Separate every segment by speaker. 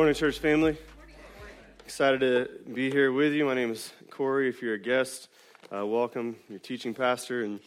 Speaker 1: Morning, church family. Excited to be here with you. My name is Corey. If you're a guest, uh, welcome. Your teaching pastor, and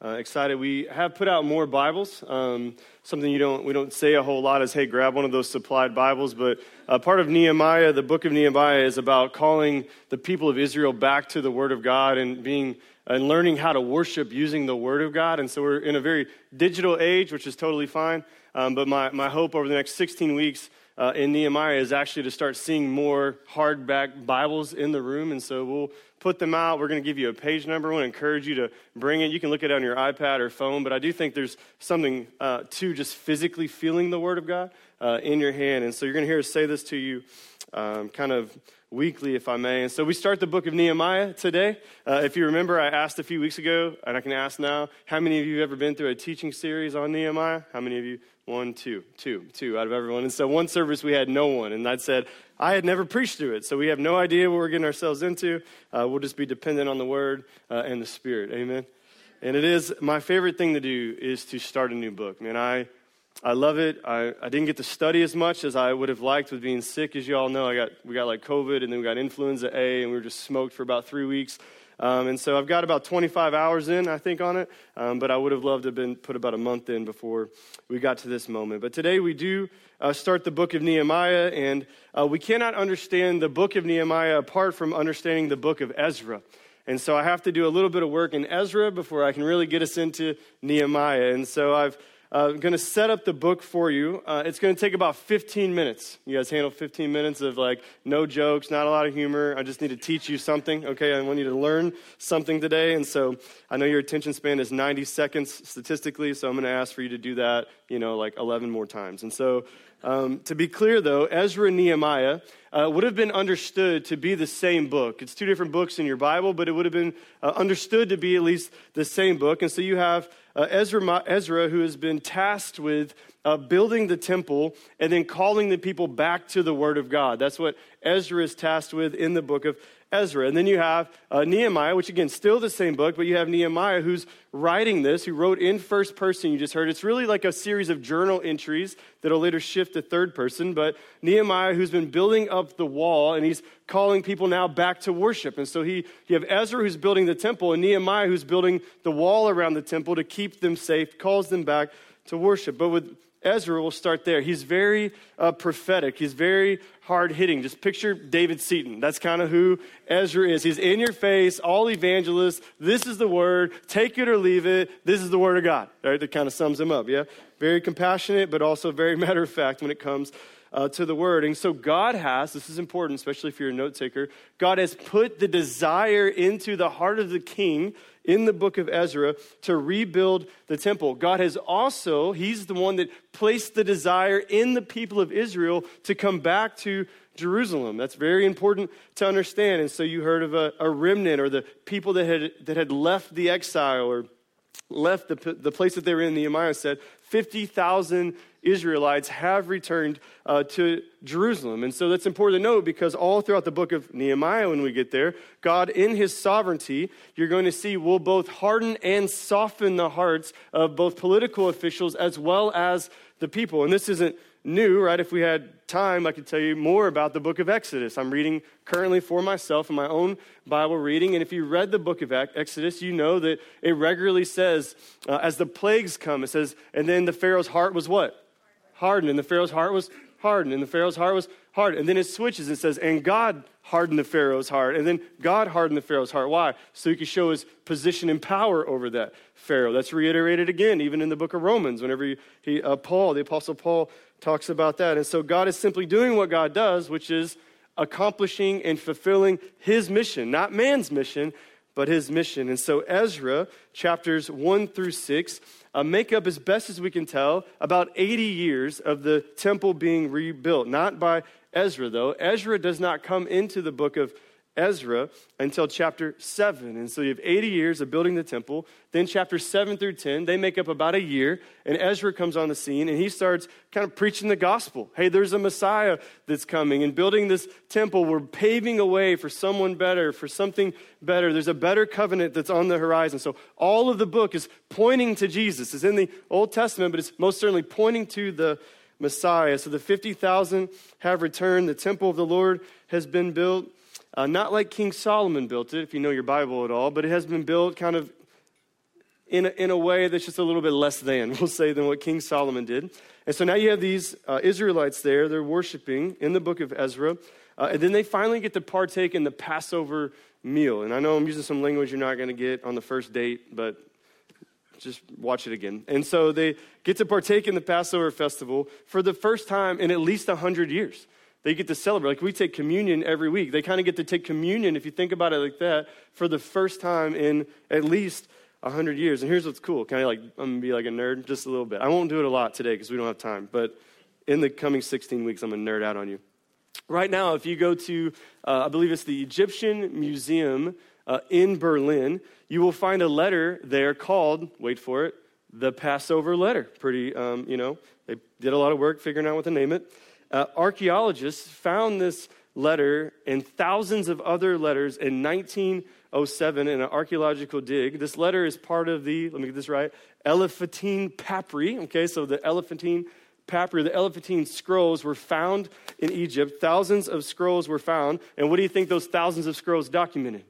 Speaker 1: uh, excited. We have put out more Bibles. Um, something you don't we don't say a whole lot is, hey, grab one of those supplied Bibles. But uh, part of Nehemiah, the book of Nehemiah, is about calling the people of Israel back to the Word of God and being and learning how to worship using the Word of God. And so we're in a very digital age, which is totally fine. Um, but my, my hope over the next 16 weeks uh, in Nehemiah is actually to start seeing more hardback Bibles in the room. And so we'll put them out. We're going to give you a page number. I want to encourage you to bring it. You can look it on your iPad or phone, but I do think there's something uh, to just physically feeling the Word of God uh, in your hand. And so you're going to hear us say this to you um, kind of weekly, if I may. And so we start the book of Nehemiah today. Uh, if you remember, I asked a few weeks ago, and I can ask now, how many of you have ever been through a teaching series on Nehemiah? How many of you? One, two, two, two out of everyone. And so one service we had no one, and I said, I had never preached through it, so we have no idea what we're getting ourselves into. Uh, we'll just be dependent on the Word uh, and the Spirit. Amen. And it is my favorite thing to do is to start a new book. Man, I I love it. I, I didn't get to study as much as I would have liked with being sick. As you all know, I got we got like COVID, and then we got influenza A, and we were just smoked for about three weeks. Um, and so I've got about 25 hours in, I think, on it. Um, but I would have loved to have been put about a month in before we got to this moment. But today we do uh, start the book of Nehemiah, and uh, we cannot understand the book of Nehemiah apart from understanding the book of Ezra. And so I have to do a little bit of work in Ezra before I can really get us into Nehemiah. And so I've I'm uh, going to set up the book for you. Uh, it's going to take about 15 minutes. You guys handle 15 minutes of like no jokes, not a lot of humor. I just need to teach you something, okay? I want you to learn something today. And so I know your attention span is 90 seconds statistically, so I'm going to ask for you to do that, you know, like 11 more times. And so um, to be clear, though, Ezra and Nehemiah uh, would have been understood to be the same book. It's two different books in your Bible, but it would have been uh, understood to be at least the same book. And so you have uh, Ezra, Ezra, who has been tasked with uh, building the temple and then calling the people back to the Word of God. That's what Ezra is tasked with in the book of Ezra. And then you have uh, Nehemiah, which again, still the same book, but you have Nehemiah who's writing this, who wrote in first person, you just heard. It's really like a series of journal entries that'll later shift to third person. But Nehemiah, who's been building up the wall, and he's calling people now back to worship. And so he, you have Ezra who's building the temple, and Nehemiah who's building the wall around the temple to keep them safe, calls them back to worship. But with Ezra, we'll start there. He's very uh, prophetic. He's very hard hitting. Just picture David Seaton. That's kind of who Ezra is. He's in your face, all evangelists. This is the word. Take it or leave it. This is the word of God. Right? That kind of sums him up. Yeah. Very compassionate, but also very matter of fact when it comes uh, to the word. And so God has, this is important, especially if you're a note taker, God has put the desire into the heart of the king in the book of Ezra to rebuild the temple. God has also, He's the one that placed the desire in the people of Israel to come back to Jerusalem. That's very important to understand. And so you heard of a, a remnant or the people that had, that had left the exile or left the, the place that they were in, Nehemiah said, 50,000 Israelites have returned uh, to Jerusalem. And so that's important to note because all throughout the book of Nehemiah, when we get there, God, in his sovereignty, you're going to see, will both harden and soften the hearts of both political officials as well as the people. And this isn't new, right? If we had time, I could tell you more about the book of Exodus. I'm reading currently for myself in my own Bible reading. And if you read the book of Exodus, you know that it regularly says, uh, as the plagues come, it says, and then the Pharaoh's heart was what? Hardened. And the Pharaoh's heart was hardened. And the Pharaoh's heart was hardened. And then it switches and says, and God hardened the Pharaoh's heart. And then God hardened the Pharaoh's heart. Why? So he could show his position and power over that Pharaoh. That's reiterated again, even in the book of Romans, whenever he, he uh, Paul, the Apostle Paul, talks about that. And so God is simply doing what God does, which is accomplishing and fulfilling his mission, not man's mission, but his mission. And so, Ezra, chapters 1 through 6, uh, make up, as best as we can tell, about 80 years of the temple being rebuilt. Not by Ezra, though. Ezra does not come into the book of Ezra until chapter 7. And so you have 80 years of building the temple. Then chapter 7 through 10, they make up about a year. And Ezra comes on the scene and he starts kind of preaching the gospel. Hey, there's a Messiah that's coming. And building this temple, we're paving a way for someone better, for something better. There's a better covenant that's on the horizon. So all of the book is pointing to Jesus. It's in the Old Testament, but it's most certainly pointing to the Messiah. So the 50,000 have returned. The temple of the Lord has been built. Uh, not like King Solomon built it, if you know your Bible at all, but it has been built kind of in a, in a way that's just a little bit less than, we'll say, than what King Solomon did. And so now you have these uh, Israelites there. They're worshiping in the book of Ezra. Uh, and then they finally get to partake in the Passover meal. And I know I'm using some language you're not going to get on the first date, but just watch it again. And so they get to partake in the Passover festival for the first time in at least 100 years. They get to celebrate. Like we take communion every week. They kind of get to take communion, if you think about it like that, for the first time in at least 100 years. And here's what's cool. Kind of like, I'm going to be like a nerd just a little bit. I won't do it a lot today because we don't have time. But in the coming 16 weeks, I'm going to nerd out on you. Right now, if you go to, uh, I believe it's the Egyptian Museum uh, in Berlin, you will find a letter there called, wait for it, the Passover letter. Pretty, um, you know, they did a lot of work figuring out what to name it. Uh, archaeologists found this letter and thousands of other letters in 1907 in an archaeological dig. This letter is part of the, let me get this right, Elephantine Papyri. Okay, so the Elephantine Papyri, the Elephantine scrolls were found in Egypt. Thousands of scrolls were found. And what do you think those thousands of scrolls documented?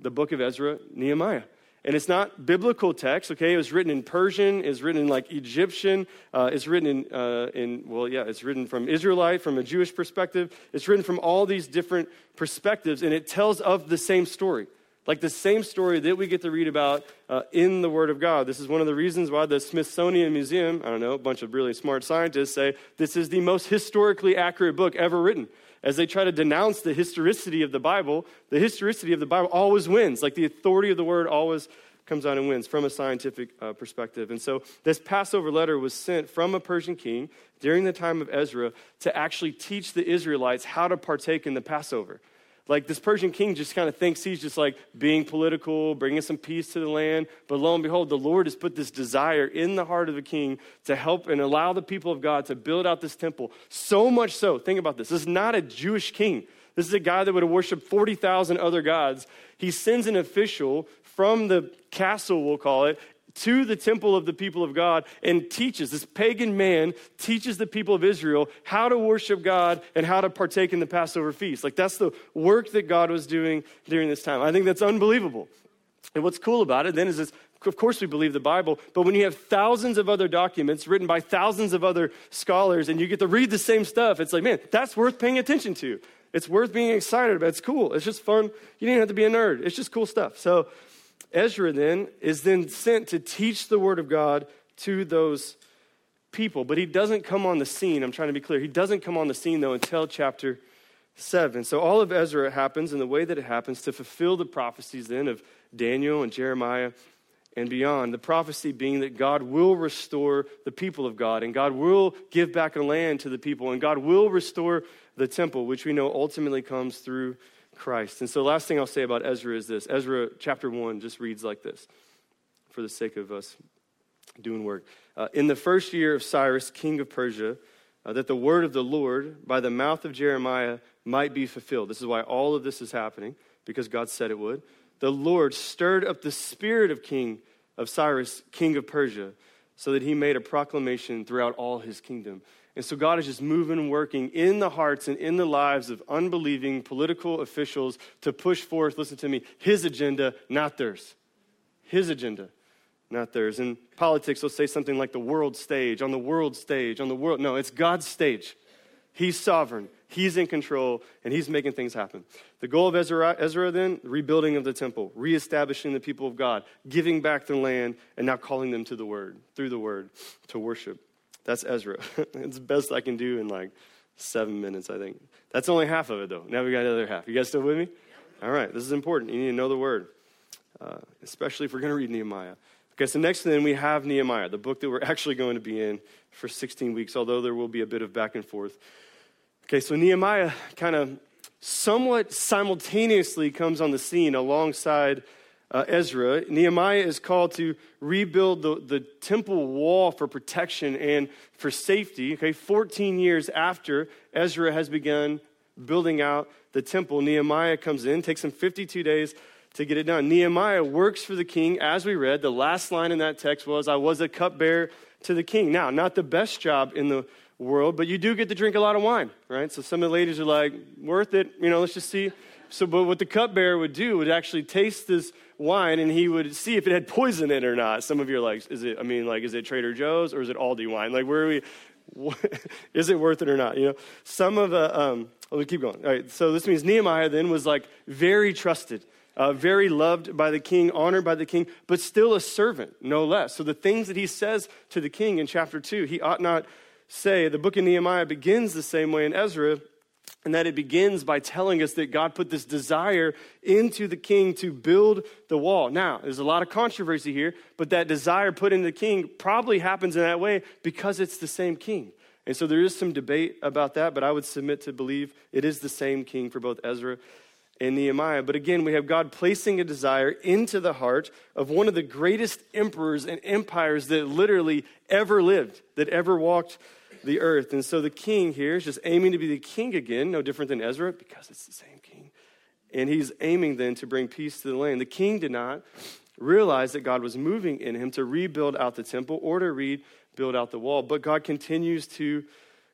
Speaker 1: The book of Ezra, Nehemiah. And it's not biblical text, okay? It was written in Persian, it's written in like Egyptian, uh, it's written in, uh, in, well, yeah, it's written from Israelite, from a Jewish perspective. It's written from all these different perspectives, and it tells of the same story. Like the same story that we get to read about uh, in the Word of God. This is one of the reasons why the Smithsonian Museum, I don't know, a bunch of really smart scientists say this is the most historically accurate book ever written as they try to denounce the historicity of the Bible, the historicity of the Bible always wins. Like the authority of the word always comes out and wins from a scientific uh, perspective. And so this Passover letter was sent from a Persian king during the time of Ezra to actually teach the Israelites how to partake in the Passover. Like this Persian king just kind of thinks he's just like being political, bringing some peace to the land. But lo and behold, the Lord has put this desire in the heart of the king to help and allow the people of God to build out this temple. So much so, think about this. This is not a Jewish king. This is a guy that would have worshiped 40,000 other gods. He sends an official from the castle, we'll call it, to the temple of the people of God and teaches, this pagan man teaches the people of Israel how to worship God and how to partake in the Passover feast. Like that's the work that God was doing during this time. I think that's unbelievable. And what's cool about it then is this of course, we believe the Bible, but when you have thousands of other documents written by thousands of other scholars and you get to read the same stuff, it's like, man, that's worth paying attention to. It's worth being excited about. It's cool. It's just fun. You don't have to be a nerd. It's just cool stuff. So, Ezra then is then sent to teach the word of God to those people, but he doesn't come on the scene. I'm trying to be clear. He doesn't come on the scene though until chapter 7. So all of Ezra happens in the way that it happens to fulfill the prophecies then of Daniel and Jeremiah and beyond. The prophecy being that God will restore the people of God and God will give back a land to the people and God will restore the temple, which we know ultimately comes through Christ. And so, last thing I'll say about Ezra is this Ezra chapter 1 just reads like this for the sake of us doing work. Uh, in the first year of Cyrus, king of Persia, uh, that the word of the Lord by the mouth of Jeremiah might be fulfilled. This is why all of this is happening, because God said it would. The Lord stirred up the spirit of King of Cyrus, king of Persia, so that he made a proclamation throughout all his kingdom. And so God is just moving and working in the hearts and in the lives of unbelieving political officials to push forth, listen to me, his agenda, not theirs. His agenda, not theirs. In politics, they'll say something like the world stage, on the world stage, on the world. No, it's God's stage. He's sovereign, He's in control, and He's making things happen. The goal of Ezra, Ezra then, rebuilding of the temple, reestablishing the people of God, giving back the land, and now calling them to the Word, through the Word, to worship. That's Ezra. it's the best I can do in like seven minutes, I think. That's only half of it, though. Now we got the other half. You guys still with me? All right, this is important. You need to know the word. uh, especially if we're going to read Nehemiah. Okay, so next then we have Nehemiah, the book that we're actually going to be in for 16 weeks, although there will be a bit of back and forth. Okay, so Nehemiah kind of somewhat simultaneously comes on the scene alongside uh, Ezra. Nehemiah is called to rebuild the, the temple wall for protection and for safety. Okay, 14 years after Ezra has begun building out the temple, Nehemiah comes in, takes him 52 days to get it done. Nehemiah works for the king, as we read. The last line in that text was, I was a cupbearer to the king. Now, not the best job in the world, but you do get to drink a lot of wine, right? So some of the ladies are like, worth it, you know, let's just see. So, but what the cupbearer would do would actually taste this wine and he would see if it had poison in it or not. Some of you are like, is it, I mean, like, is it Trader Joe's or is it Aldi wine? Like, where are we, is it worth it or not? You know, some of the, um, let me keep going. All right, so this means Nehemiah then was like very trusted. Uh, very loved by the king, honored by the king, but still a servant, no less. So the things that he says to the king in chapter 2, he ought not say. The book of Nehemiah begins the same way in Ezra, and that it begins by telling us that God put this desire into the king to build the wall. Now, there's a lot of controversy here, but that desire put in the king probably happens in that way because it's the same king. And so there is some debate about that, but I would submit to believe it is the same king for both Ezra and Nehemiah. But again, we have God placing a desire into the heart of one of the greatest emperors and empires that literally ever lived, that ever walked the earth. And so the king here is just aiming to be the king again, no different than Ezra, because it's the same king. And he's aiming then to bring peace to the land. The king did not realize that God was moving in him to rebuild out the temple or to rebuild out the wall, but God continues to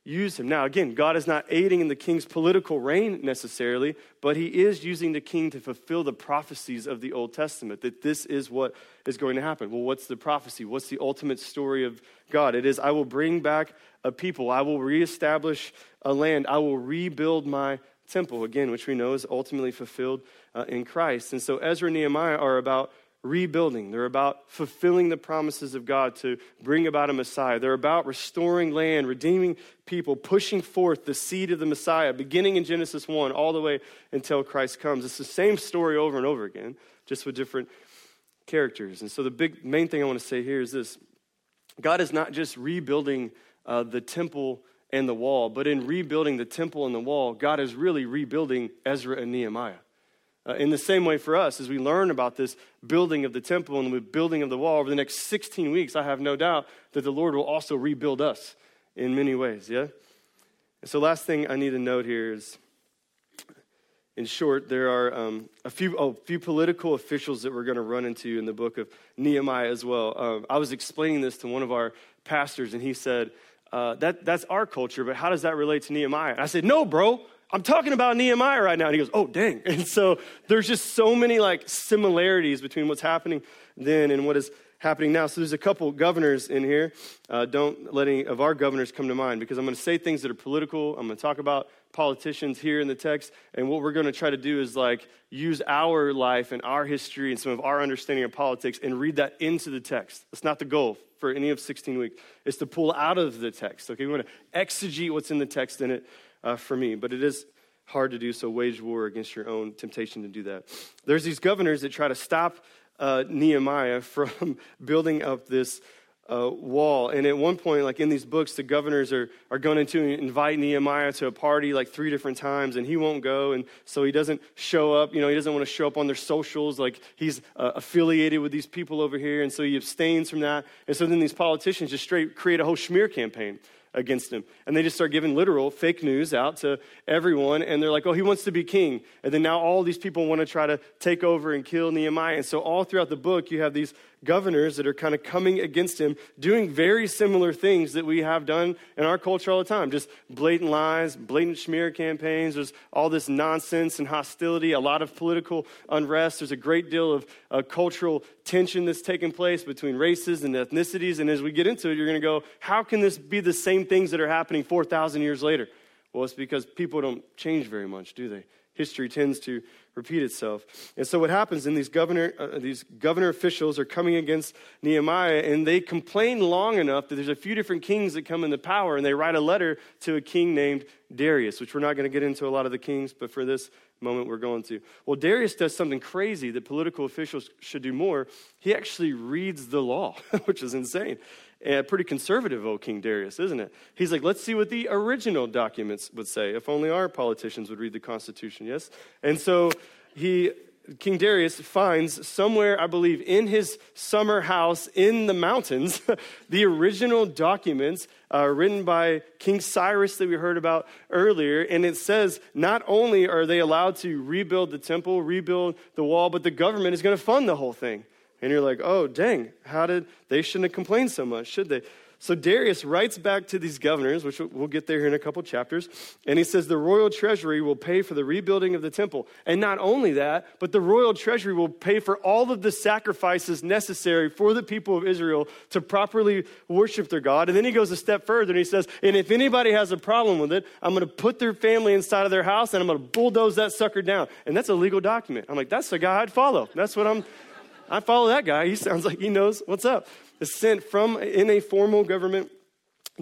Speaker 1: use him. Now, again, God is not aiding in the king's political reign necessarily, but he is using the king to fulfill the prophecies of the Old Testament, that this is what is going to happen. Well, what's the prophecy? What's the ultimate story of God? It is, I will bring back a people, I will reestablish a land, I will rebuild my temple, again, which we know is ultimately fulfilled uh, in Christ. And so Ezra and Nehemiah are about rebuilding. They're about fulfilling the promises of God to bring about a Messiah. They're about restoring land, redeeming people, pushing forth the seed of the Messiah, beginning in Genesis 1 all the way until Christ comes. It's the same story over and over again, just with different characters. And so the big main thing I want to say here is this God is not just rebuilding uh, the temple and the wall, but in rebuilding the temple and the wall, God is really rebuilding Ezra and Nehemiah. Uh, in the same way for us, as we learn about this building of the temple and the building of the wall over the next 16 weeks, I have no doubt that the Lord will also rebuild us in many ways, yeah? And so, last thing I need to note here is in short, there are um, a few, oh, few political officials that we're going to run into in the book of Nehemiah as well. Um, I was explaining this to one of our pastors, and he said, uh, that, That's our culture, but how does that relate to Nehemiah? And I said, No, bro. I'm talking about Nehemiah right now. And he goes, Oh, dang. And so there's just so many like similarities between what's happening then and what is happening now. So there's a couple governors in here. Uh, don't let any of our governors come to mind because I'm going to say things that are political. I'm going to talk about politicians here in the text. And what we're going to try to do is like use our life and our history and some of our understanding of politics and read that into the text. That's not the goal for any of 16 weeks. It's to pull out of the text. Okay, we want to exegete what's in the text in it uh, for me, but it is hard to do so. Wage war against your own temptation to do that. There's these governors that try to stop uh, Nehemiah from building up this uh, wall. And at one point, like in these books, the governors are, are going to invite Nehemiah to a party like three different times, and he won't go. And so he doesn't show up. You know, he doesn't want to show up on their socials. Like he's uh, affiliated with these people over here. And so he abstains from that. And so then these politicians just straight create a whole smear campaign against him. And they just start giving literal fake news out to everyone. And they're like, oh, he wants to be king. And then now all these people want to try to take over and kill Nehemiah. And so all throughout the book, you have these governors that are kind of coming against him, doing very similar things that we have done in our culture all the time. Just blatant lies, blatant smear campaigns. There's all this nonsense and hostility, a lot of political unrest. There's a great deal of uh, cultural tension that's taking place between races and ethnicities. And as we get into it, you're going to go, how can this be the same things that are happening 4,000 years later? Well, it's because people don't change very much, do they? History tends to repeat itself. And so what happens in these governor uh, these governor officials are coming against Nehemiah and they complain long enough that there's a few different kings that come into power and they write a letter to a king named Darius, which we're not going to get into a lot of the kings, but for this moment we're going to. Well, Darius does something crazy that political officials should do more. He actually reads the law, which is insane. And pretty conservative, old King Darius, isn't it? He's like, let's see what the original documents would say. If only our politicians would read the Constitution, yes? And so he King Darius finds somewhere, I believe, in his summer house in the mountains, the original documents uh, written by King Cyrus that we heard about earlier. And it says not only are they allowed to rebuild the temple, rebuild the wall, but the government is going to fund the whole thing. And you're like, oh, dang, how did they shouldn't have complained so much, should they? So Darius writes back to these governors, which we'll get there here in a couple chapters, and he says the royal treasury will pay for the rebuilding of the temple. And not only that, but the royal treasury will pay for all of the sacrifices necessary for the people of Israel to properly worship their God. And then he goes a step further and he says, and if anybody has a problem with it, I'm going to put their family inside of their house and I'm going to bulldoze that sucker down. And that's a legal document. I'm like, that's the guy I'd follow. That's what I'm. I follow that guy. He sounds like he knows what's up is sent from in a formal government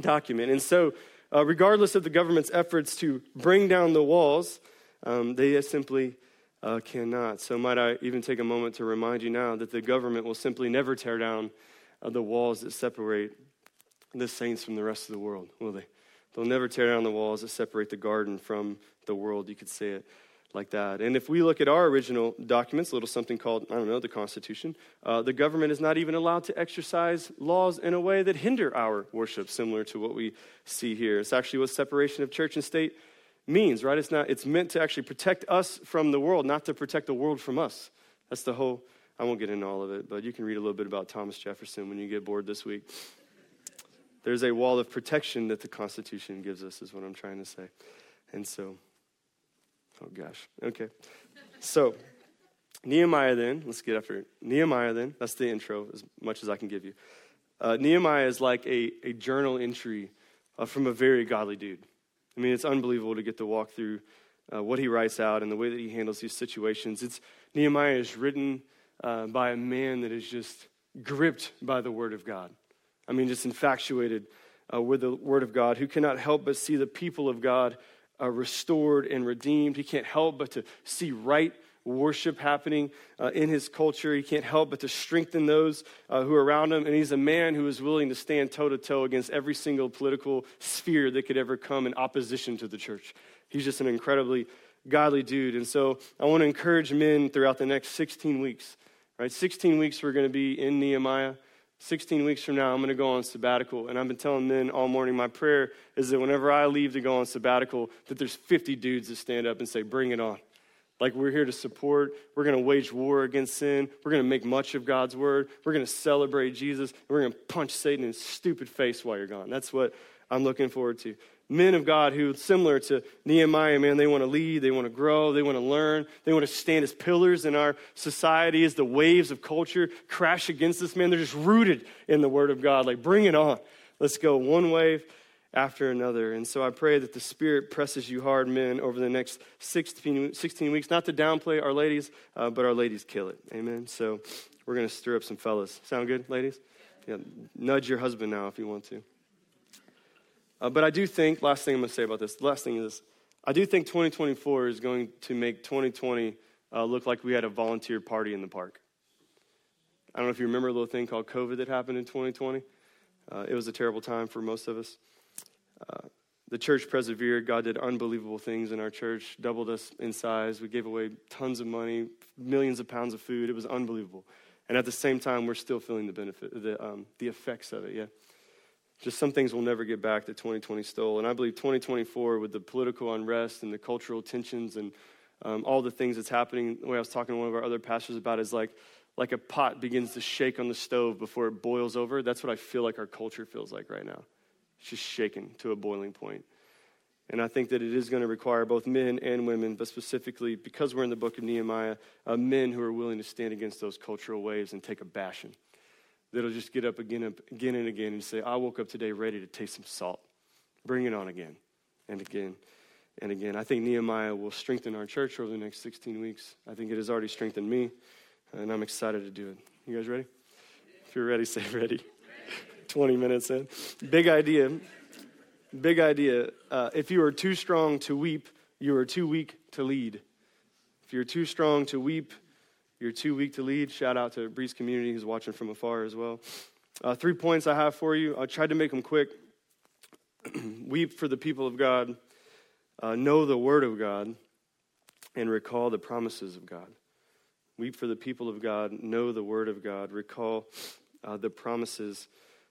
Speaker 1: document. And so, uh, regardless of the government's efforts to bring down the walls, um, they simply uh, cannot. So, might I even take a moment to remind you now that the government will simply never tear down uh, the walls that separate the saints from the rest of the world, will they? They'll never tear down the walls that separate the garden from the world, you could say it like that. And if we look at our original documents, a little something called, I don't know, the Constitution, uh, the government is not even allowed to exercise laws in a way that hinder our worship, similar to what we see here. It's actually what separation of church and state means, right? It's, not, it's meant to actually protect us from the world, not to protect the world from us. That's the whole, I won't get into all of it, but you can read a little bit about Thomas Jefferson when you get bored this week. There's a wall of protection that the Constitution gives us, is what I'm trying to say. And so, Oh, gosh. Okay. So, Nehemiah then, let's get after it. Nehemiah then, that's the intro as much as I can give you. Uh, Nehemiah is like a, a journal entry uh, from a very godly dude. I mean, it's unbelievable to get to walk through uh, what he writes out and the way that he handles these situations. It's Nehemiah is written uh, by a man that is just gripped by the word of God. I mean, just infatuated uh, with the word of God, who cannot help but see the people of God uh, restored and redeemed. He can't help but to see right worship happening uh, in his culture. He can't help but to strengthen those uh, who are around him. And he's a man who is willing to stand toe to toe against every single political sphere that could ever come in opposition to the church. He's just an incredibly godly dude. And so I want to encourage men throughout the next 16 weeks. Right, 16 weeks we're going to be in Nehemiah. 16 weeks from now, I'm going to go on sabbatical. And I've been telling men all morning, my prayer is that whenever I leave to go on sabbatical, that there's 50 dudes that stand up and say, bring it on. Like we're here to support. We're going to wage war against sin. We're going to make much of God's word. We're going to celebrate Jesus. We're going to punch Satan in his stupid face while you're gone. That's what I'm looking forward to men of God who, similar to Nehemiah, man, they want to lead, they want to grow, they want to learn, they want to stand as pillars in our society as the waves of culture crash against us, man. They're just rooted in the Word of God. Like, bring it on. Let's go one wave after another. And so I pray that the Spirit presses you hard, men, over the next 16, 16 weeks. Not to downplay our ladies, uh, but our ladies kill it. Amen. So we're going to stir up some fellas. Sound good, ladies? Yeah, nudge your husband now if you want to. Uh, but I do think, last thing I'm going to say about this, the last thing is, I do think 2024 is going to make 2020 uh, look like we had a volunteer party in the park. I don't know if you remember a little thing called COVID that happened in 2020. Uh, it was a terrible time for most of us. Uh, the church persevered. God did unbelievable things in our church, doubled us in size. We gave away tons of money, millions of pounds of food. It was unbelievable. And at the same time, we're still feeling the benefit, the, um, the effects of it, yeah. Just some things we'll never get back that 2020 stole. And I believe 2024, with the political unrest and the cultural tensions and um, all the things that's happening, the way I was talking to one of our other pastors about is like, like a pot begins to shake on the stove before it boils over. That's what I feel like our culture feels like right now. It's just shaking to a boiling point. And I think that it is going to require both men and women, but specifically because we're in the book of Nehemiah, uh, men who are willing to stand against those cultural waves and take a bashing that'll just get up again, again and again and say, I woke up today ready to taste some salt. Bring it on again and again and again. I think Nehemiah will strengthen our church over the next 16 weeks. I think it has already strengthened me, and I'm excited to do it. You guys ready? If you're ready, say ready. 20 minutes in. Big idea. Big idea. Uh, if you are too strong to weep, you are too weak to lead. If you're too strong to weep, you're too weak to lead. Shout out to Breeze Community who's watching from afar as well. Uh, three points I have for you. I tried to make them quick. weep for the people of God, uh, know the word of God, and recall the promises of God. Weep for the people of God, know the word of God, recall uh, the promises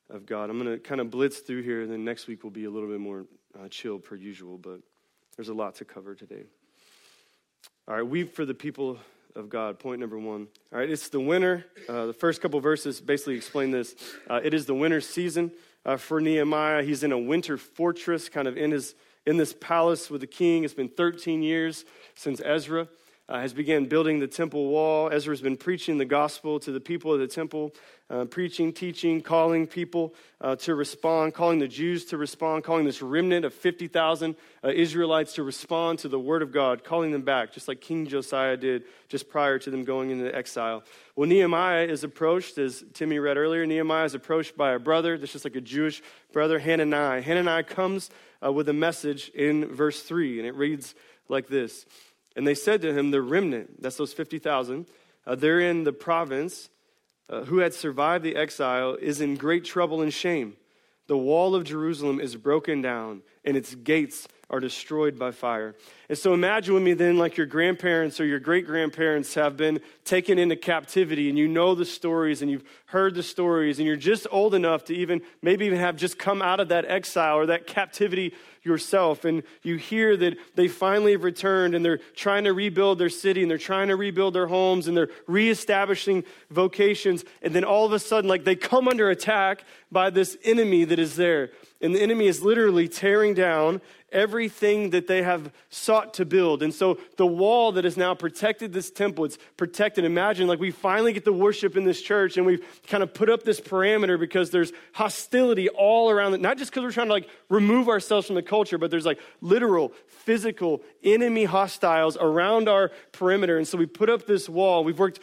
Speaker 1: of God. I'm going to kind of blitz through here, and then next week will be a little bit more uh, chill per usual, but there's a lot to cover today. All right, weep for the people of God. Point number one. All right, it's the winter. Uh, the first couple verses basically explain this. Uh, it is the winter season uh, for Nehemiah. He's in a winter fortress, kind of in his in this palace with the king. It's been 13 years since Ezra uh, has began building the temple wall. Ezra's been preaching the gospel to the people of the temple, uh, preaching, teaching, calling people uh, to respond, calling the Jews to respond, calling this remnant of 50,000 uh, Israelites to respond to the word of God, calling them back, just like King Josiah did just prior to them going into exile. Well, Nehemiah is approached, as Timmy read earlier, Nehemiah is approached by a brother, that's just like a Jewish brother, Hananiah. Hananiah comes uh, with a message in verse 3, and it reads like this. And they said to him, The remnant, that's those 50,000, uh, they're in the province, uh, who had survived the exile, is in great trouble and shame. The wall of Jerusalem is broken down, and its gates are destroyed by fire. And so imagine with me then, like your grandparents or your great grandparents have been taken into captivity, and you know the stories, and you've heard the stories, and you're just old enough to even maybe even have just come out of that exile or that captivity yourself. And you hear that they finally have returned, and they're trying to rebuild their city, and they're trying to rebuild their homes, and they're reestablishing vocations. And then all of a sudden, like they come under attack by this enemy that is there. And the enemy is literally tearing down everything that they have sought to build. And so the wall that has now protected this temple, it's protected. Imagine like we finally get to worship in this church and we've kind of put up this parameter because there's hostility all around it. Not just because we're trying to like remove ourselves from the culture, but there's like literal, physical enemy hostiles around our perimeter. And so we put up this wall. We've worked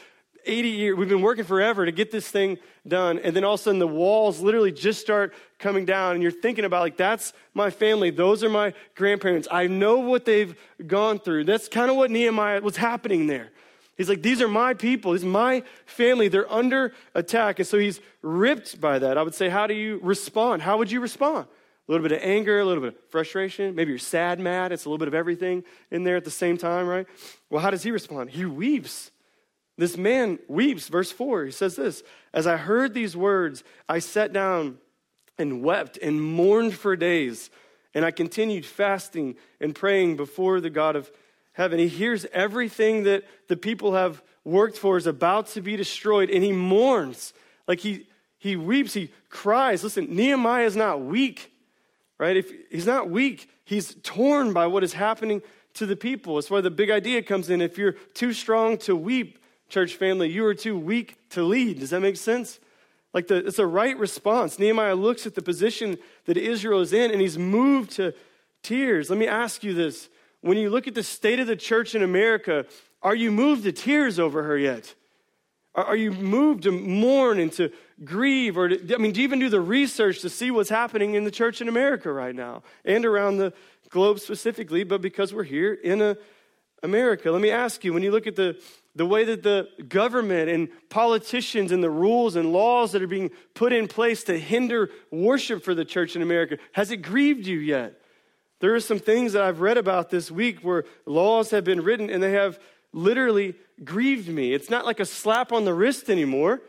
Speaker 1: 80 years, we've been working forever to get this thing done. And then all of a sudden the walls literally just start coming down. And you're thinking about, like, that's my family. Those are my grandparents. I know what they've gone through. That's kind of what Nehemiah was happening there. He's like, these are my people. This is my family. They're under attack. And so he's ripped by that. I would say, how do you respond? How would you respond? A little bit of anger, a little bit of frustration. Maybe you're sad, mad. It's a little bit of everything in there at the same time, right? Well, how does he respond? He weeps. This man weeps. Verse 4, he says this As I heard these words, I sat down and wept and mourned for days. And I continued fasting and praying before the God of heaven. He hears everything that the people have worked for is about to be destroyed, and he mourns. Like he, he weeps, he cries. Listen, Nehemiah is not weak, right? If he's not weak, he's torn by what is happening to the people. That's why the big idea comes in. If you're too strong to weep, church family, you are too weak to lead. Does that make sense? Like the, it's a right response. Nehemiah looks at the position that Israel is in and he's moved to tears. Let me ask you this. When you look at the state of the church in America, are you moved to tears over her yet? Are, you moved to mourn and to grieve? Or to, I mean, do you even do the research to see what's happening in the church in America right now and around the globe specifically? But because we're here in a, America, let me ask you when you look at the the way that the government and politicians and the rules and laws that are being put in place to hinder worship for the church in America, has it grieved you yet? There are some things that I've read about this week where laws have been written and they have literally grieved me. It's not like a slap on the wrist anymore.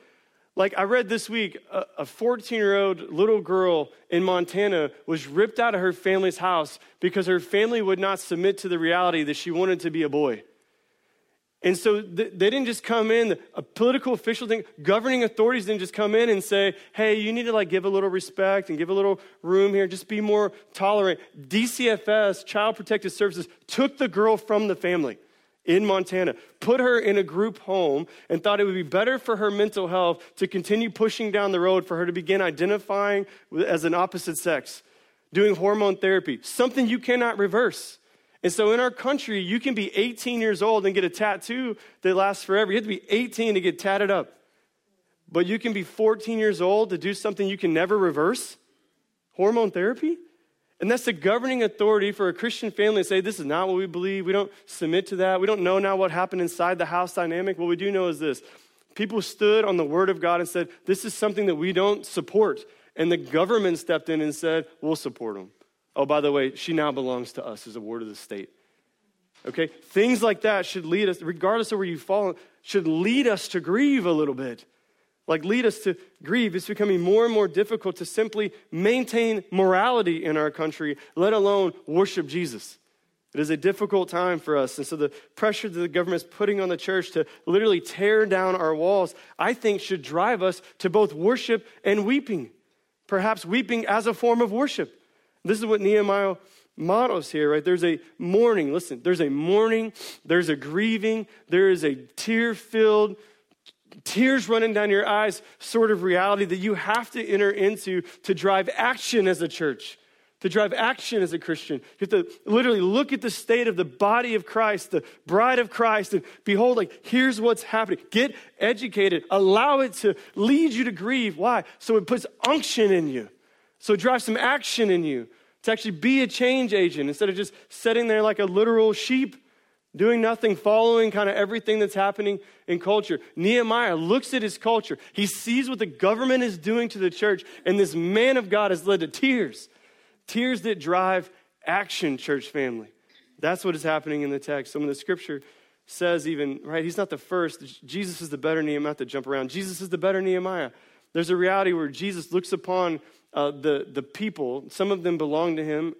Speaker 1: Like I read this week, a 14 year old little girl in Montana was ripped out of her family's house because her family would not submit to the reality that she wanted to be a boy. And so they didn't just come in, a political official thing, governing authorities didn't just come in and say, hey, you need to like give a little respect and give a little room here, just be more tolerant. DCFS, Child Protective Services, took the girl from the family in Montana, put her in a group home, and thought it would be better for her mental health to continue pushing down the road for her to begin identifying as an opposite sex, doing hormone therapy, something you cannot reverse. And so in our country, you can be 18 years old and get a tattoo that lasts forever. You have to be 18 to get tatted up. But you can be 14 years old to do something you can never reverse hormone therapy. And that's the governing authority for a Christian family to say, this is not what we believe. We don't submit to that. We don't know now what happened inside the house dynamic. What we do know is this people stood on the word of God and said, this is something that we don't support. And the government stepped in and said, we'll support them. Oh, by the way, she now belongs to us as a ward of the state. Okay? Things like that should lead us, regardless of where you fall, should lead us to grieve a little bit like lead us to grieve. It's becoming more and more difficult to simply maintain morality in our country, let alone worship Jesus. It is a difficult time for us. And so the pressure that the government is putting on the church to literally tear down our walls, I think should drive us to both worship and weeping. Perhaps weeping as a form of worship. This is what Nehemiah models here, right? There's a mourning. Listen, there's a mourning, there's a grieving, there is a tear filled tears running down your eyes sort of reality that you have to enter into to drive action as a church, to drive action as a Christian. You have to literally look at the state of the body of Christ, the bride of Christ, and behold, like, here's what's happening. Get educated, allow it to lead you to grieve. Why? So it puts unction in you, so it drives some action in you to actually be a change agent instead of just sitting there like a literal sheep doing nothing, following kind of everything that's happening in culture. Nehemiah looks at his culture. He sees what the government is doing to the church, and this man of God has led to tears. Tears that drive action, church family. That's what is happening in the text. Some of the scripture says, even, right, he's not the first. Jesus is the better Nehemiah to jump around. Jesus is the better Nehemiah. There's a reality where Jesus looks upon uh, the, the people, some of them belong to him,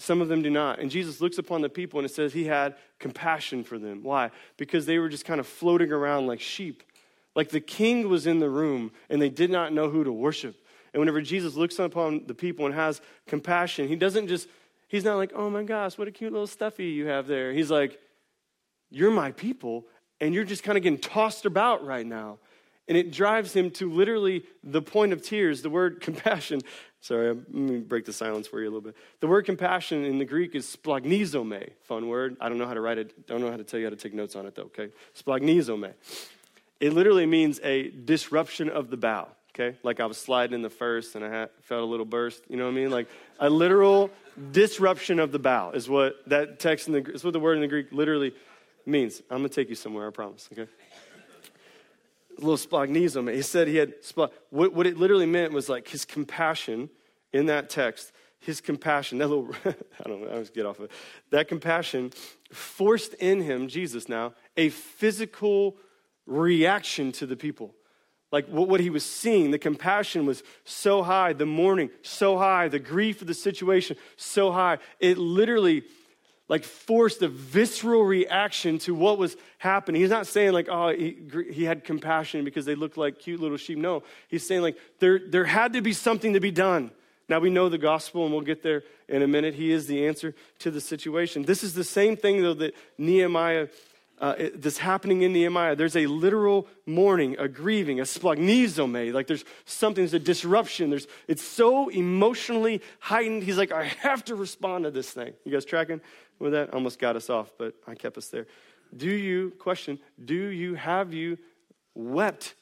Speaker 1: some of them do not. And Jesus looks upon the people and it says he had compassion for them. Why? Because they were just kind of floating around like sheep. Like the king was in the room and they did not know who to worship. And whenever Jesus looks upon the people and has compassion, he doesn't just, he's not like, oh my gosh, what a cute little stuffy you have there. He's like, you're my people and you're just kind of getting tossed about right now. And it drives him to literally the point of tears. The word compassion Sorry, let me break the silence for you a little bit. The word compassion in the Greek is splagnizome. Fun word. I don't know how to write it. Don't know how to tell you how to take notes on it though. Okay, splagnizome. It literally means a disruption of the bow. Okay, like I was sliding in the first and I had, felt a little burst. You know what I mean? Like a literal disruption of the bow is what that text in the is what the word in the Greek literally means. I'm gonna take you somewhere. I promise. Okay little splagnizum. He said he had, what, what it literally meant was like his compassion in that text, his compassion, that little, I don't know, I just get off of it. That compassion forced in him, Jesus now, a physical reaction to the people. Like what, what he was seeing, the compassion was so high, the mourning so high, the grief of the situation so high. It literally like forced a visceral reaction to what was happening. He's not saying like, oh, he, he had compassion because they looked like cute little sheep. No, he's saying like there, there had to be something to be done. Now we know the gospel, and we'll get there in a minute. He is the answer to the situation. This is the same thing, though, that Nehemiah, uh, that's happening in Nehemiah. There's a literal mourning, a grieving, a splagnizome. Like there's something, there's a disruption. There's, it's so emotionally heightened. He's like, I have to respond to this thing. You guys tracking? with that almost got us off, but I kept us there. Do you, question, do you, have you wept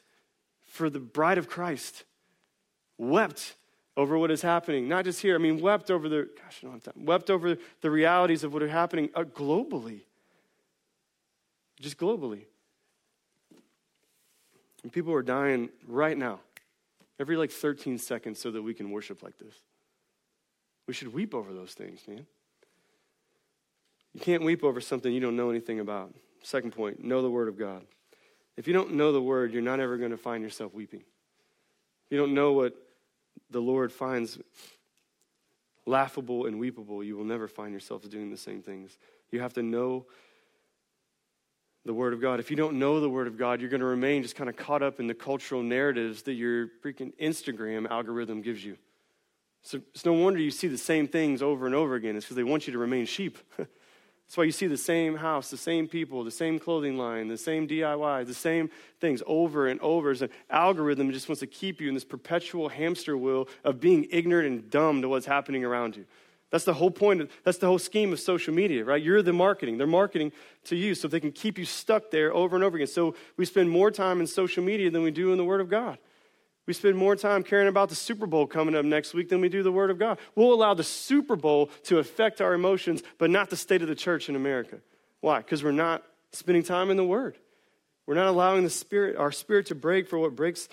Speaker 1: for the bride of Christ? Wept over what is happening, not just here. I mean, wept over the, gosh, I don't have time, wept over the realities of what are happening uh, globally. Just globally. And people are dying right now, every like 13 seconds, so that we can worship like this. We should weep over those things, man. You can't weep over something you don't know anything about. Second point, know the Word of God. If you don't know the Word, you're not ever going to find yourself weeping. If you don't know what the Lord finds laughable and weepable, you will never find yourself doing the same things. You have to know the Word of God. If you don't know the Word of God, you're going to remain just kind of caught up in the cultural narratives that your freaking Instagram algorithm gives you. So it's no wonder you see the same things over and over again. It's because they want you to remain sheep. That's why you see the same house, the same people, the same clothing line, the same DIY, the same things over and over. It's an algorithm just wants to keep you in this perpetual hamster wheel of being ignorant and dumb to what's happening around you. That's the whole point. Of, that's the whole scheme of social media, right? You're the marketing. They're marketing to you so they can keep you stuck there over and over again. So we spend more time in social media than we do in the Word of God. We spend more time caring about the Super Bowl coming up next week than we do the Word of God. We'll allow the Super Bowl to affect our emotions, but not the state of the church in America. Why? Because we're not spending time in the Word. We're not allowing the Spirit, our spirit to break for what breaks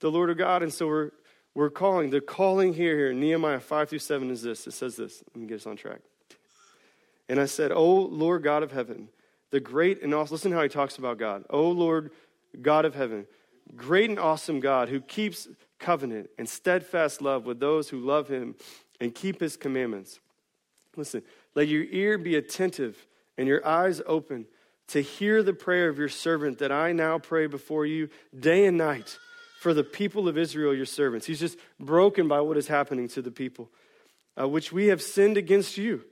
Speaker 1: the Lord of God. And so we're, we're calling. The calling here, here, Nehemiah 5 through 7 is this. It says this. Let me get us on track. And I said, O Lord God of heaven, the great and awesome, listen how he talks about God. O Lord God of heaven, great and awesome God who keeps covenant and steadfast love with those who love him and keep his commandments. Listen, let your ear be attentive and your eyes open to hear the prayer of your servant that I now pray before you day and night for the people of Israel, your servants. He's just broken by what is happening to the people, uh, which we have sinned against you.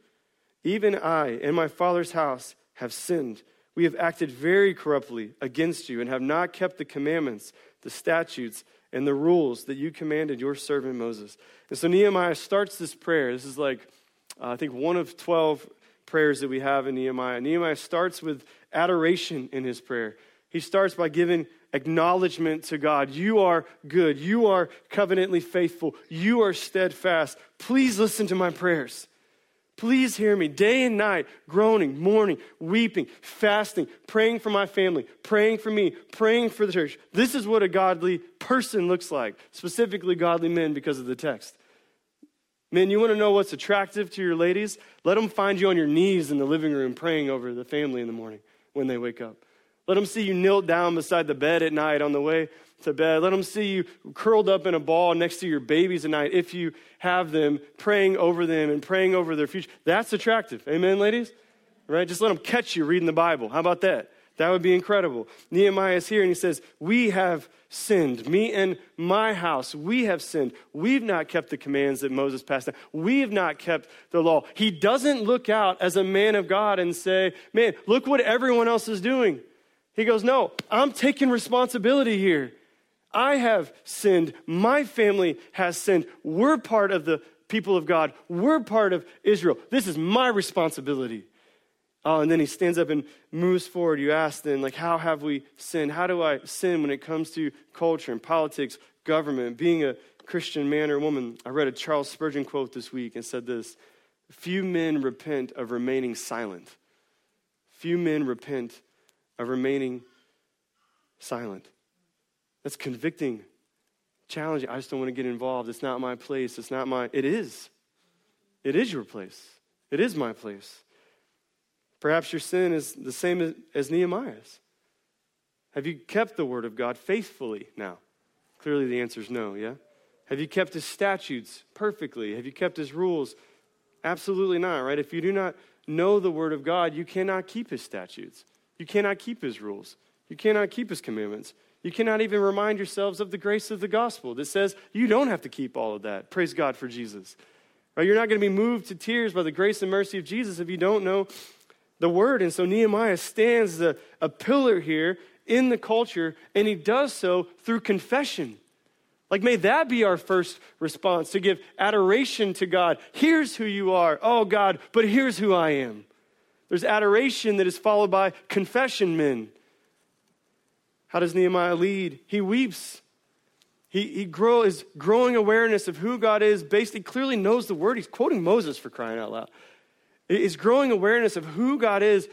Speaker 1: Even I and my father's house have sinned. We have acted very corruptly against you and have not kept the commandments, the statutes, and the rules that you commanded your servant Moses. And so Nehemiah starts this prayer. This is like, uh, I think, one of 12 prayers that we have in Nehemiah. Nehemiah starts with adoration in his prayer. He starts by giving acknowledgement to God. You are good. You are covenantly faithful. You are steadfast. Please listen to my prayers. Please hear me day and night, groaning, mourning, weeping, fasting, praying for my family, praying for me, praying for the church. This is what a godly person looks like, specifically godly men because of the text. Men, you want to know what's attractive to your ladies? Let them find you on your knees in the living room praying over the family in the morning when they wake up. Let them see you knelt down beside the bed at night on the way to bed. Let them see you curled up in a ball next to your babies at night if you have them, praying over them and praying over their future. That's attractive. Amen, ladies? Right? Just let them catch you reading the Bible. How about that? That would be incredible. Nehemiah is here and he says, We have sinned. Me and my house, we have sinned. We've not kept the commands that Moses passed down. We have not kept the law. He doesn't look out as a man of God and say, Man, look what everyone else is doing. He goes, No, I'm taking responsibility here. I have sinned. My family has sinned. We're part of the people of God. We're part of Israel. This is my responsibility. Oh, and then he stands up and moves forward. You ask then, like, how have we sinned? How do I sin when it comes to culture and politics, government, being a Christian man or woman? I read a Charles Spurgeon quote this week and said this Few men repent of remaining silent. Few men repent of remaining silent. That's convicting, challenging. I just don't want to get involved. It's not my place. It's not my. It is. It is your place. It is my place. Perhaps your sin is the same as, Nehemiah's. Have you kept the word of God faithfully now? Clearly, the answer is no, yeah? Have you kept his statutes perfectly? Have you kept his rules? Absolutely not, right? If you do not know the word of God, you cannot keep his statutes. You cannot keep his rules. You cannot keep his commandments. You cannot even remind yourselves of the grace of the gospel that says you don't have to keep all of that. Praise God for Jesus. Right? You're not going to be moved to tears by the grace and mercy of Jesus if you don't know the word. And so Nehemiah stands a, a pillar here in the culture, and he does so through confession. Like, may that be our first response to give adoration to God. Here's who you are. Oh, God, but here's who I am. There's adoration that is followed by confession, men. How does Nehemiah lead? He weeps. He, he grow, is growing awareness of who God is he clearly knows the word. He's quoting Moses for crying out loud. His growing awareness of who God is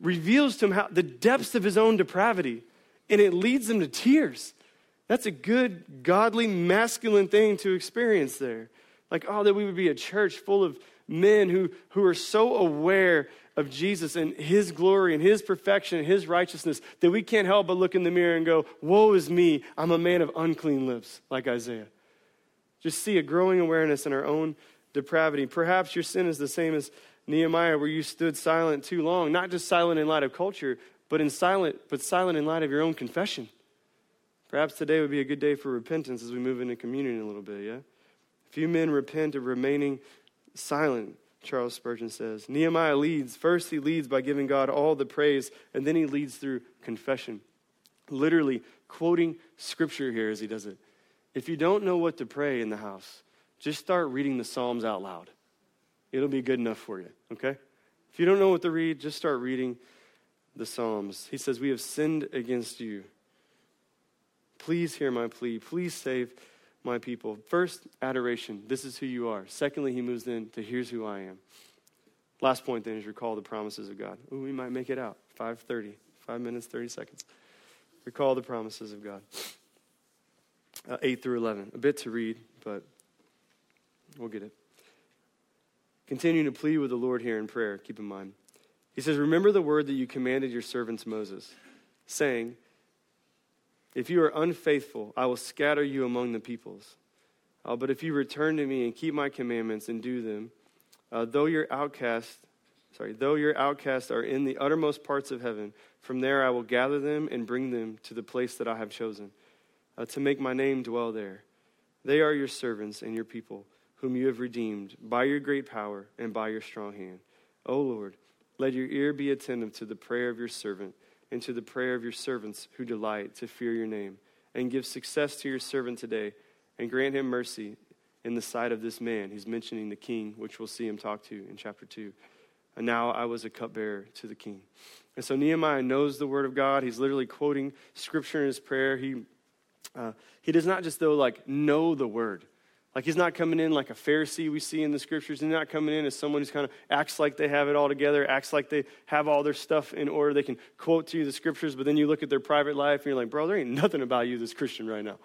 Speaker 1: reveals to him how, the depths of his own depravity, and it leads him to tears. That's a good, godly, masculine thing to experience there. Like, oh, that we would be a church full of men who, who are so aware of Jesus and his glory and his perfection and his righteousness that we can't help but look in the mirror and go, Woe is me, I'm a man of unclean lips, like Isaiah. Just see a growing awareness in our own depravity. Perhaps your sin is the same as Nehemiah, where you stood silent too long, not just silent in light of culture, but in silent, but silent in light of your own confession. Perhaps today would be a good day for repentance as we move into communion a little bit, yeah? a Few men repent of remaining silent, Charles Spurgeon says. Nehemiah leads. First, he leads by giving God all the praise, and then he leads through confession. Literally quoting scripture here as he does it. If you don't know what to pray in the house, just start reading the Psalms out loud. It'll be good enough for you, okay? If you don't know what to read, just start reading the Psalms. He says, We have sinned against you. Please hear my plea. Please save my people. First, adoration. This is who you are. Secondly, he moves in to here's who I am. Last point then is recall the promises of God. Ooh, we might make it out. 5:30. 5 minutes 30 seconds. Recall the promises of God. Uh, 8 through 11. A bit to read, but we'll get it. Continuing to plead with the Lord here in prayer, keep in mind. He says, Remember the word that you commanded your servants Moses, saying, If you are unfaithful, I will scatter you among the peoples. Uh, but if you return to me and keep my commandments and do them, uh, though your outcast, sorry, though your outcasts are in the uttermost parts of heaven, from there I will gather them and bring them to the place that I have chosen, uh, to make my name dwell there. They are your servants and your people, whom you have redeemed by your great power and by your strong hand. O Lord, let your ear be attentive to the prayer of your servant and to the prayer of your servants who delight to fear your name. And give success to your servant today, and grant him mercy in the sight of this man. He's mentioning the king, which we'll see him talk to in chapter 2. And now I was a cupbearer to the king. And so Nehemiah knows the word of God. He's literally quoting scripture in his prayer. He, uh, he does not just, though, like know the word. Like he's not coming in like a Pharisee we see in the scriptures. He's not coming in as someone who's kind of acts like they have it all together, acts like they have all their stuff in order. They can quote to you the scriptures, but then you look at their private life and you're like, bro, there ain't nothing about you this Christian right now.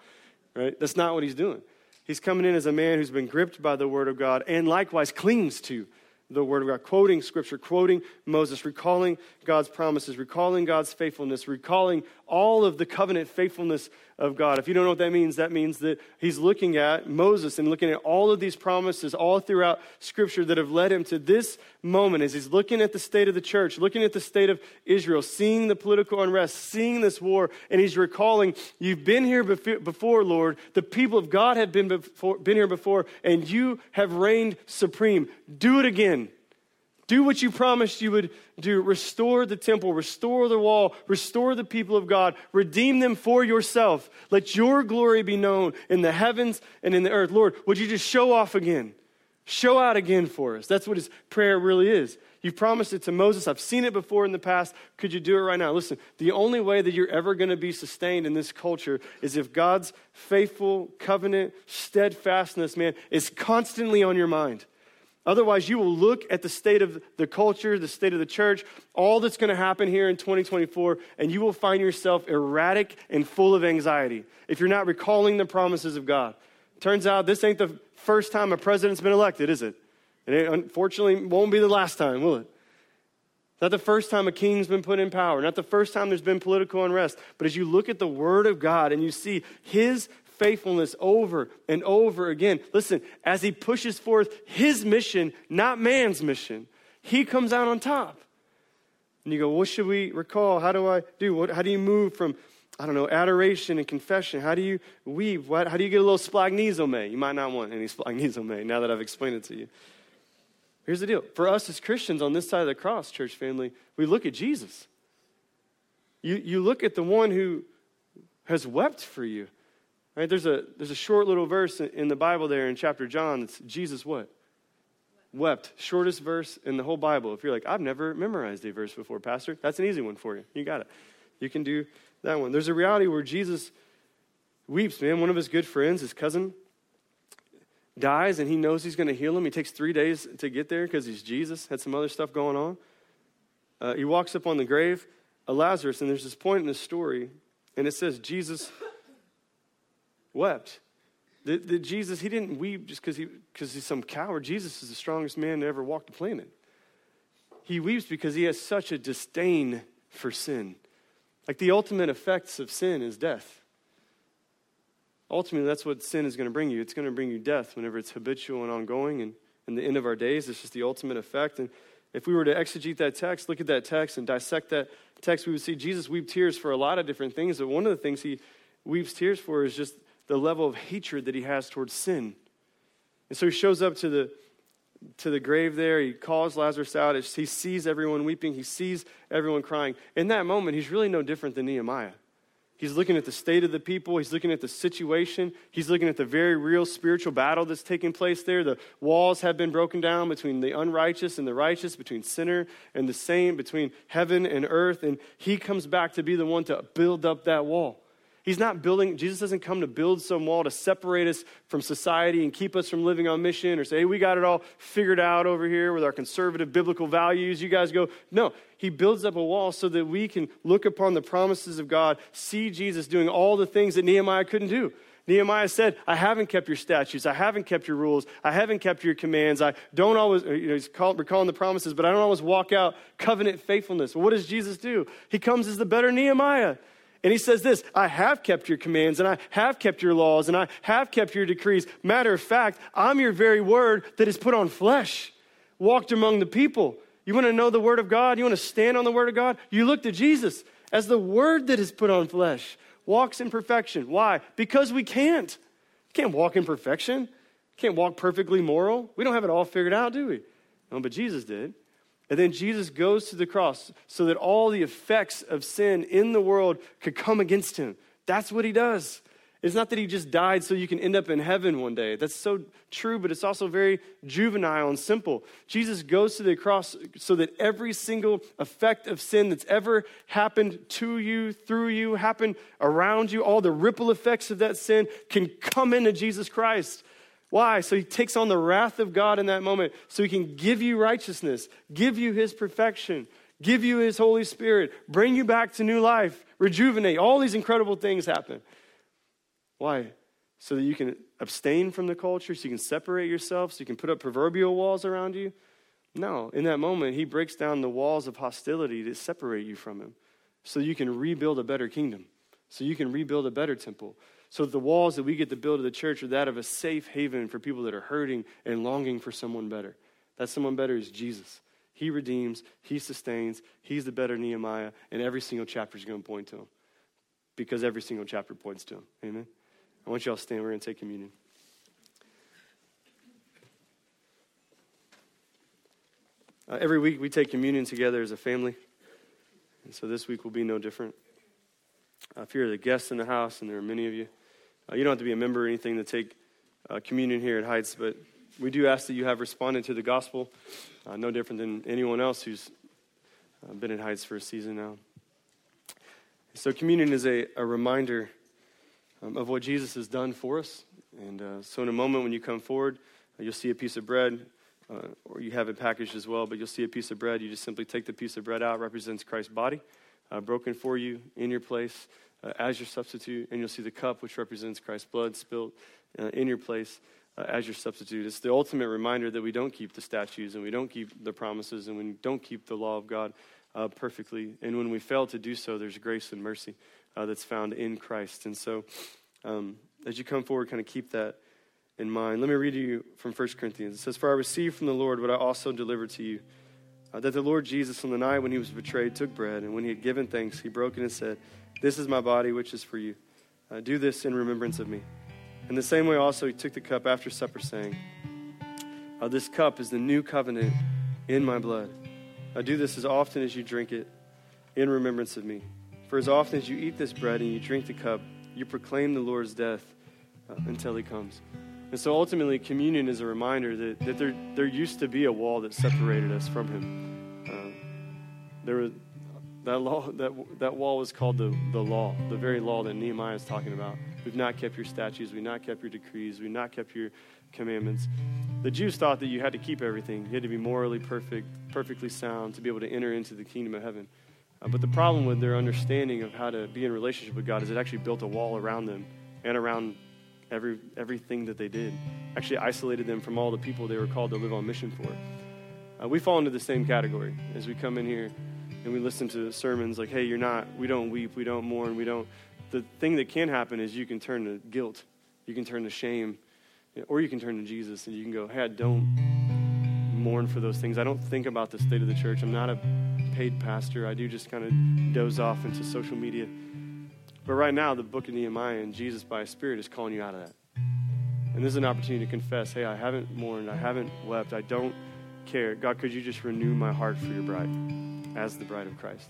Speaker 1: Right? That's not what he's doing. He's coming in as a man who's been gripped by the word of God and likewise clings to the Word of God, quoting Scripture, quoting Moses, recalling God's promises, recalling God's faithfulness, recalling all of the covenant faithfulness of God. If you don't know what that means, that means that he's looking at Moses and looking at all of these promises all throughout Scripture that have led him to this moment as he's looking at the state of the church, looking at the state of Israel, seeing the political unrest, seeing this war, and he's recalling, You've been here before, Lord. The people of God have been, before, been here before, and you have reigned supreme. Do it again. Do what you promised you would do. Restore the temple, restore the wall, restore the people of God, redeem them for yourself. Let your glory be known in the heavens and in the earth. Lord, would you just show off again? Show out again for us. That's what his prayer really is. You promised it to Moses. I've seen it before in the past. Could you do it right now? Listen, the only way that you're ever going to be sustained in this culture is if God's faithful covenant steadfastness, man, is constantly on your mind. Otherwise, you will look at the state of the culture, the state of the church, all that's going to happen here in 2024, and you will find yourself erratic and full of anxiety if you're not recalling the promises of God. Turns out this ain't the first time a president's been elected, is it? And it unfortunately won't be the last time, will it? Not the first time a king's been put in power, not the first time there's been political unrest, but as you look at the Word of God and you see His faithfulness over and over again. Listen, as he pushes forth his mission, not man's mission, he comes out on top. And you go, what should we recall? How do I do? What, how do you move from, I don't know, adoration and confession? How do you weave? What, how do you get a little splanchnizomai? You might not want any splanchnizomai now that I've explained it to you. Here's the deal. For us as Christians on this side of the cross, church family, we look at Jesus. You, you look at the one who has wept for you. Right? There's a, there's a short little verse in the Bible there in chapter John that's Jesus what? Wept. Shortest verse in the whole Bible. If you're like, I've never memorized a verse before, Pastor, that's an easy one for you. You got it. You can do that one. There's a reality where Jesus weeps, man. One of his good friends, his cousin, dies and he knows he's going to heal him. He takes three days to get there because he's Jesus, had some other stuff going on. Uh, he walks up on the grave of Lazarus, and there's this point in the story, and it says Jesus wept. The, the Jesus, he didn't weep just because he, cause he's some coward. Jesus is the strongest man to ever walk the planet. He weeps because he has such a disdain for sin. Like the ultimate effects of sin is death. Ultimately, that's what sin is going to bring you. It's going to bring you death whenever it's habitual and ongoing. And in the end of our days, it's just the ultimate effect. And if we were to exegete that text, look at that text, and dissect that text, we would see Jesus weep tears for a lot of different things. But one of the things he weeps tears for is just the level of hatred that he has towards sin. And so he shows up to the, to the grave there. He calls Lazarus out. He sees everyone weeping. He sees everyone crying. In that moment, he's really no different than Nehemiah. He's looking at the state of the people. He's looking at the situation. He's looking at the very real spiritual battle that's taking place there. The walls have been broken down between the unrighteous and the righteous, between sinner and the saint, between heaven and earth. And he comes back to be the one to build up that wall. He's not building, Jesus doesn't come to build some wall to separate us from society and keep us from living on mission or say, hey, we got it all figured out over here with our conservative biblical values. You guys go. No, he builds up a wall so that we can look upon the promises of God, see Jesus doing all the things that Nehemiah couldn't do. Nehemiah said, I haven't kept your statutes. I haven't kept your rules. I haven't kept your commands. I don't always, you know, he's call, recalling the promises, but I don't always walk out covenant faithfulness. Well, what does Jesus do? He comes as the better Nehemiah. And he says this I have kept your commands, and I have kept your laws, and I have kept your decrees. Matter of fact, I'm your very word that is put on flesh, walked among the people. You want to know the word of God? You want to stand on the word of God? You look to Jesus as the word that is put on flesh walks in perfection. Why? Because we can't. Can't walk in perfection. Can't walk perfectly moral. We don't have it all figured out, do we? No, but Jesus did. And then Jesus goes to the cross so that all the effects of sin in the world could come against him. That's what he does. It's not that he just died so you can end up in heaven one day. That's so true, but it's also very juvenile and simple. Jesus goes to the cross so that every single effect of sin that's ever happened to you, through you, happened around you, all the ripple effects of that sin can come into Jesus Christ. Why? So he takes on the wrath of God in that moment so he can give you righteousness, give you his perfection, give you his Holy Spirit, bring you back to new life, rejuvenate. All these incredible things happen. Why? So that you can abstain from the culture, so you can separate yourself, so you can put up proverbial walls around you? No. In that moment, he breaks down the walls of hostility that separate you from him, so you can rebuild a better kingdom, so you can rebuild a better temple. So the walls that we get to build of the church are that of a safe haven for people that are hurting and longing for someone better. That someone better is Jesus. He redeems, He sustains, He's the better Nehemiah, and every single chapter is going to point to Him because every single chapter points to Him. Amen. I want you all to stand. We're going to take communion. Uh, every week we take communion together as a family. And so this week will be no different. Uh, if you're the guest in the house, and there are many of you, uh, you don't have to be a member or anything to take uh, communion here at Heights, but we do ask that you have responded to the gospel, uh, no different than anyone else who's uh, been at Heights for a season now. So communion is a, a reminder um, of what Jesus has done for us. And uh, so, in a moment when you come forward, you'll see a piece of bread, or you have it packaged as well, but you'll see a piece of bread. You just simply take the piece of bread out, represents Christ's body, uh, broken for you in your place uh, as your substitute. And you'll see the cup, which represents Christ's blood spilled uh, in your place. as your substitute. It's the ultimate reminder that we don't keep the statutes and we don't keep the promises and we don't keep the law of God perfectly. And when we fail to do so, there's grace and mercy uh, that's found in Christ. And so, um, as you come forward, kind of keep that in mind. Let me read to you from 1 Corinthians. It says, For I received from the Lord what I also delivered to you. Uh, that the Lord Jesus, on the night when he was betrayed, took bread, and when he had given thanks, he broke it and said, This is my body, which is for you. Uh, do this in remembrance of me. In the same way, also, he took the cup after supper, saying, uh, This cup is the new covenant in my blood. I do this as often as you drink it in remembrance of me. For as often as you eat this bread and you drink the cup, you proclaim the Lord's death uh, until he comes. And so ultimately, communion is a reminder that, that there, there used to be a wall that separated us from him. Uh, there was, that, law, that, that wall was called the, the law, the very law that Nehemiah is talking about. We've not kept your statutes, we've not kept your decrees, we've not kept your commandments. The Jews thought that you had to keep everything. You had to be morally perfect, perfectly sound to be able to enter into the kingdom of heaven. Uh, but the problem with their understanding of how to be in relationship with God is it actually built a wall around them and around every, everything that they did. Actually isolated them from all the people they were called to live on mission for. Uh, we fall into the same category as we come in here and we listen to sermons like, hey, you're not, we don't weep, we don't mourn, we don't. The thing that can happen is you can turn to guilt, you can turn to shame, or you can turn to Jesus and you can go, hey, I don't mourn for those things. I don't think about the state of the church. I'm not a paid pastor. I do just kind of doze off into social media. But right now, the book of Nehemiah and Jesus by His Spirit is calling you out of that. And this is an opportunity to confess hey, I haven't mourned, I haven't wept, I don't care. God, could you just renew my heart for your bride as the bride of Christ?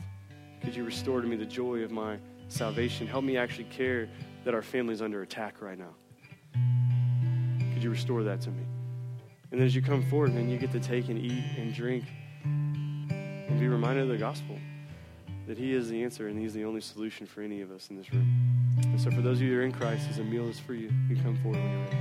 Speaker 1: Could you restore to me the joy of my salvation? Help me actually care that our family is under attack right now. Could you restore that to me? And then as you come forward, then you get to take and eat and drink and be reminded of the gospel. that He is the answer and He's the only solution for any of us in this room. And so, for those of you who are in Christ, as a meal is for you, you come forward when you're ready.